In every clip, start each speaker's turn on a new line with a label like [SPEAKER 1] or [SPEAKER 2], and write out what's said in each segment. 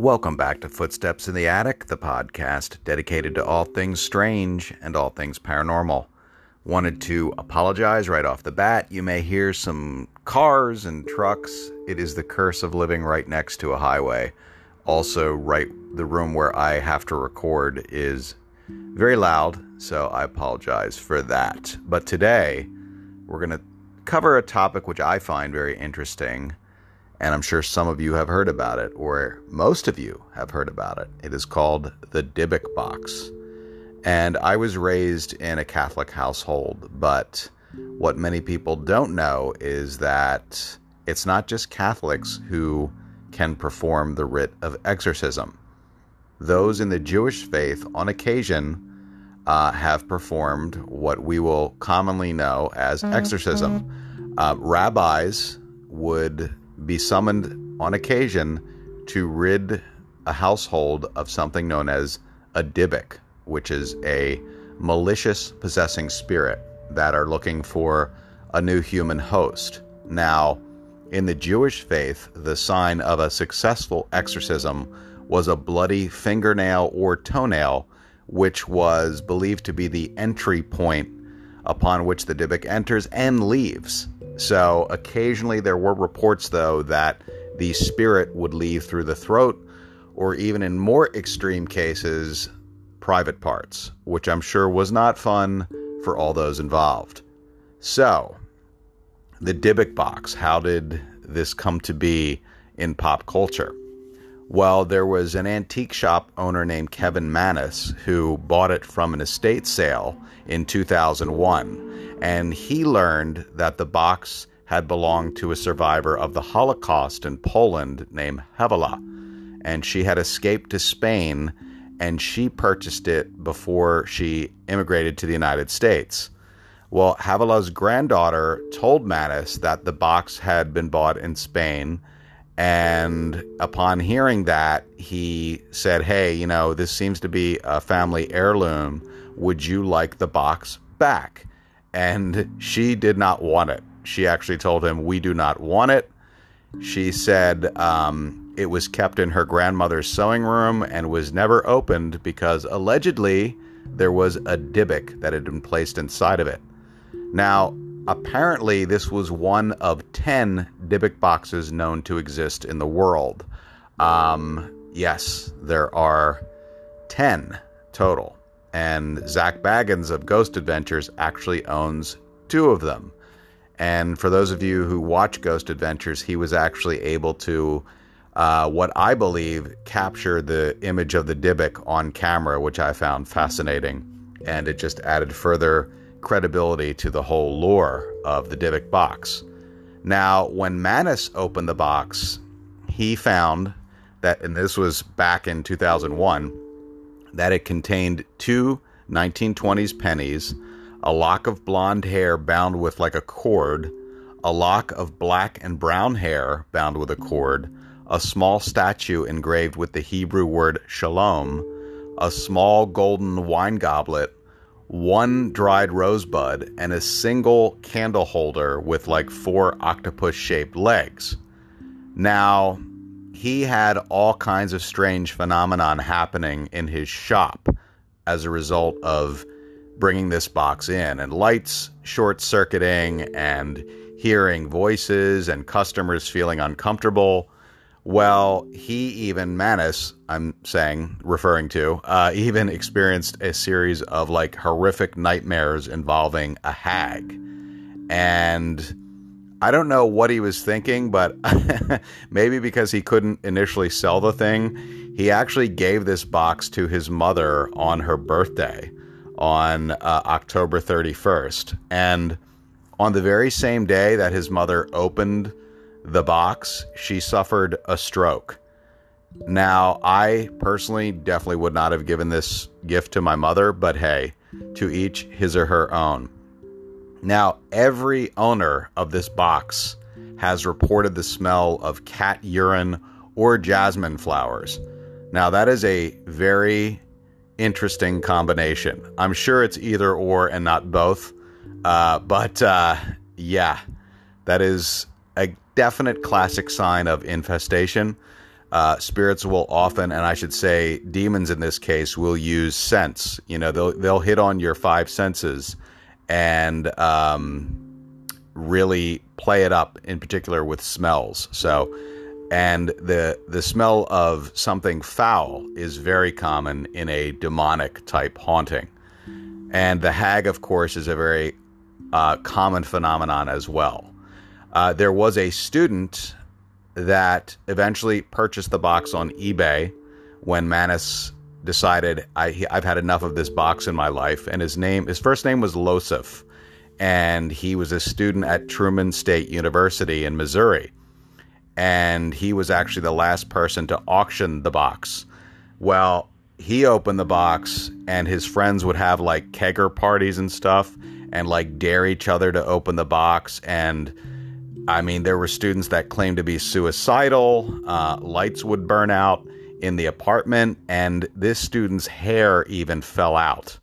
[SPEAKER 1] Welcome back to Footsteps in the Attic, the podcast dedicated to all things strange and all things paranormal. Wanted to apologize right off the bat. You may hear some cars and trucks. It is the curse of living right next to a highway. Also, right the room where I have to record is very loud, so I apologize for that. But today, we're going to cover a topic which I find very interesting and I'm sure some of you have heard about it, or most of you have heard about it. It is called the Dybbuk box. And I was raised in a Catholic household, but what many people don't know is that it's not just Catholics who can perform the rite of exorcism. Those in the Jewish faith, on occasion, uh, have performed what we will commonly know as exorcism. Uh, rabbis would be summoned on occasion to rid a household of something known as a dybbuk, which is a malicious possessing spirit that are looking for a new human host. Now, in the Jewish faith, the sign of a successful exorcism was a bloody fingernail or toenail, which was believed to be the entry point upon which the dybbuk enters and leaves. So occasionally there were reports, though, that the spirit would leave through the throat, or even in more extreme cases, private parts, which I'm sure was not fun for all those involved. So, the Dybbuk box, how did this come to be in pop culture? Well, there was an antique shop owner named Kevin Mannis who bought it from an estate sale in 2001. And he learned that the box had belonged to a survivor of the Holocaust in Poland named Hevela. And she had escaped to Spain and she purchased it before she immigrated to the United States. Well, Hevela's granddaughter told Mannis that the box had been bought in Spain and upon hearing that, he said, Hey, you know, this seems to be a family heirloom. Would you like the box back? And she did not want it. She actually told him, We do not want it. She said um, it was kept in her grandmother's sewing room and was never opened because allegedly there was a dybbuk that had been placed inside of it. Now, Apparently, this was one of 10 Dybbuk boxes known to exist in the world. Um, yes, there are 10 total. And Zach Bagans of Ghost Adventures actually owns two of them. And for those of you who watch Ghost Adventures, he was actually able to, uh, what I believe, capture the image of the Dybbuk on camera, which I found fascinating. And it just added further credibility to the whole lore of the Dybbuk box. Now, when Mannis opened the box, he found that, and this was back in 2001, that it contained two 1920s pennies, a lock of blonde hair bound with like a cord, a lock of black and brown hair bound with a cord, a small statue engraved with the Hebrew word shalom, a small golden wine goblet, one dried rosebud, and a single candle holder with like four octopus shaped legs. Now, he had all kinds of strange phenomenon happening in his shop as a result of bringing this box in and lights short circuiting and hearing voices and customers feeling uncomfortable well, he even Mannis, I'm saying, referring to, uh, even experienced a series of like horrific nightmares involving a hag. And I don't know what he was thinking, but maybe because he couldn't initially sell the thing, he actually gave this box to his mother on her birthday on uh, October 31st. And on the very same day that his mother opened the box, she suffered a stroke. Now, I personally definitely would not have given this gift to my mother, but hey, to each his or her own. Now, every owner of this box has reported the smell of cat urine or jasmine flowers. Now, that is a very interesting combination. I'm sure it's either or and not both. Uh, but uh, yeah, that is a definite classic sign of infestation. uh, spirits will often, and I should say demons in this case, will use sense. You know, they'll they'll hit on your five senses and um, really play it up. In particular, with smells. So, and the the smell of something foul is very common in a demonic type haunting. And the hag, of course, is a very uh, common phenomenon as well. Uh, there was a student that eventually purchased the box on eBay when Mannis decided I, have had enough of this box in my life. And his name, his first name was Losif, and he was a student at Truman State University in Missouri. And he was actually the last person to auction the box. Well, he opened the box, and his friends would have like kegger parties and stuff, and like dare each other to open the box and I mean, there were students that claimed to be suicidal. Uh, lights would burn out in the apartment, and this student's hair even fell out.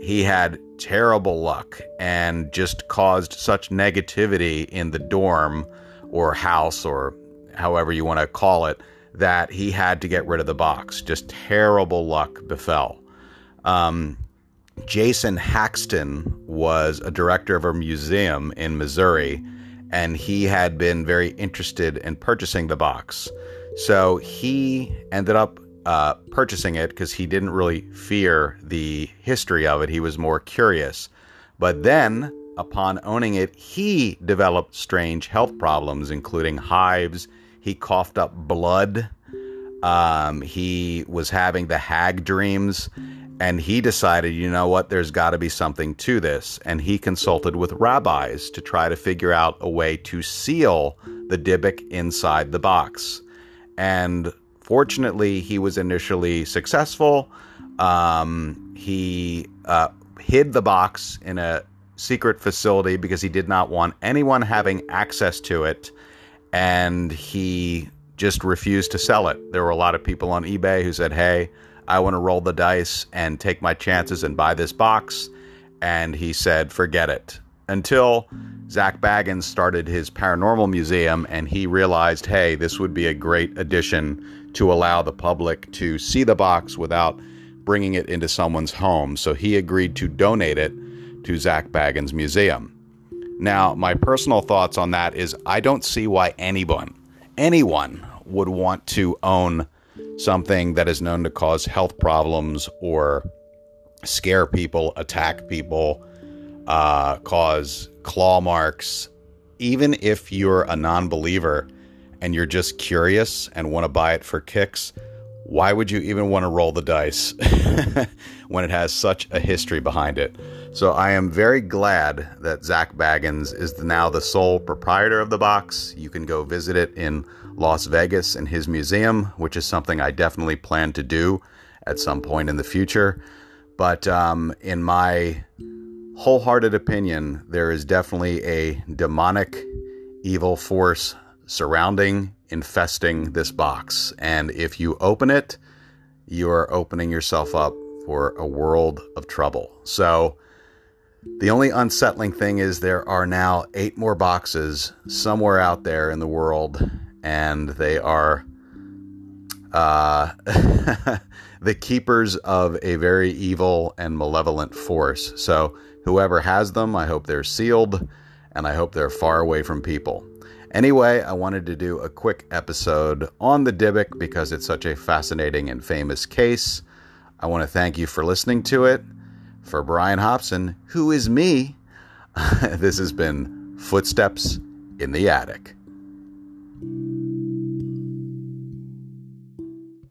[SPEAKER 1] He had terrible luck and just caused such negativity in the dorm or house or however you want to call it that he had to get rid of the box. Just terrible luck befell. Um, Jason Haxton was a director of a museum in Missouri and he had been very interested in purchasing the box. So he ended up uh, purchasing it because he didn't really fear the history of it. He was more curious. But then, upon owning it, he developed strange health problems, including hives. He coughed up blood. Um, he was having the hag dreams and he decided, you know what, there's got to be something to this. And he consulted with rabbis to try to figure out a way to seal the Dybbuk inside the box. And fortunately, he was initially successful. Um, he uh, hid the box in a secret facility because he did not want anyone having access to it. And he just refused to sell it. There were a lot of people on eBay who said, hey, I want to roll the dice and take my chances and buy this box. And he said, forget it. Until Zach Bagans started his paranormal museum and he realized, hey, this would be a great addition to allow the public to see the box without bringing it into someone's home. So he agreed to donate it to Zach Bagans Museum. Now, my personal thoughts on that is I don't see why anyone, anyone would want to own something that is known to cause health problems or scare people, attack people, uh, cause claw marks, even if you're a non believer and you're just curious and want to buy it for kicks, why would you even want to roll the dice when it has such a history behind it? So I am very glad that Zach Bagans is now the sole proprietor of the box. You can go visit it in Las Vegas in his museum, which is something I definitely plan to do at some point in the future. But um, in my wholehearted opinion, there is definitely a demonic evil force surrounding, infesting this box. And if you open it, you are opening yourself up for a world of trouble. So, the only unsettling thing is there are now eight more boxes somewhere out there in the world, and they are uh, the keepers of a very evil and malevolent force. So, whoever has them, I hope they're sealed and I hope they're far away from people. Anyway, I wanted to do a quick episode on the Dybbuk because it's such a fascinating and famous case. I want to thank you for listening to it. For Brian Hobson, who is me, this has been Footsteps in the Attic.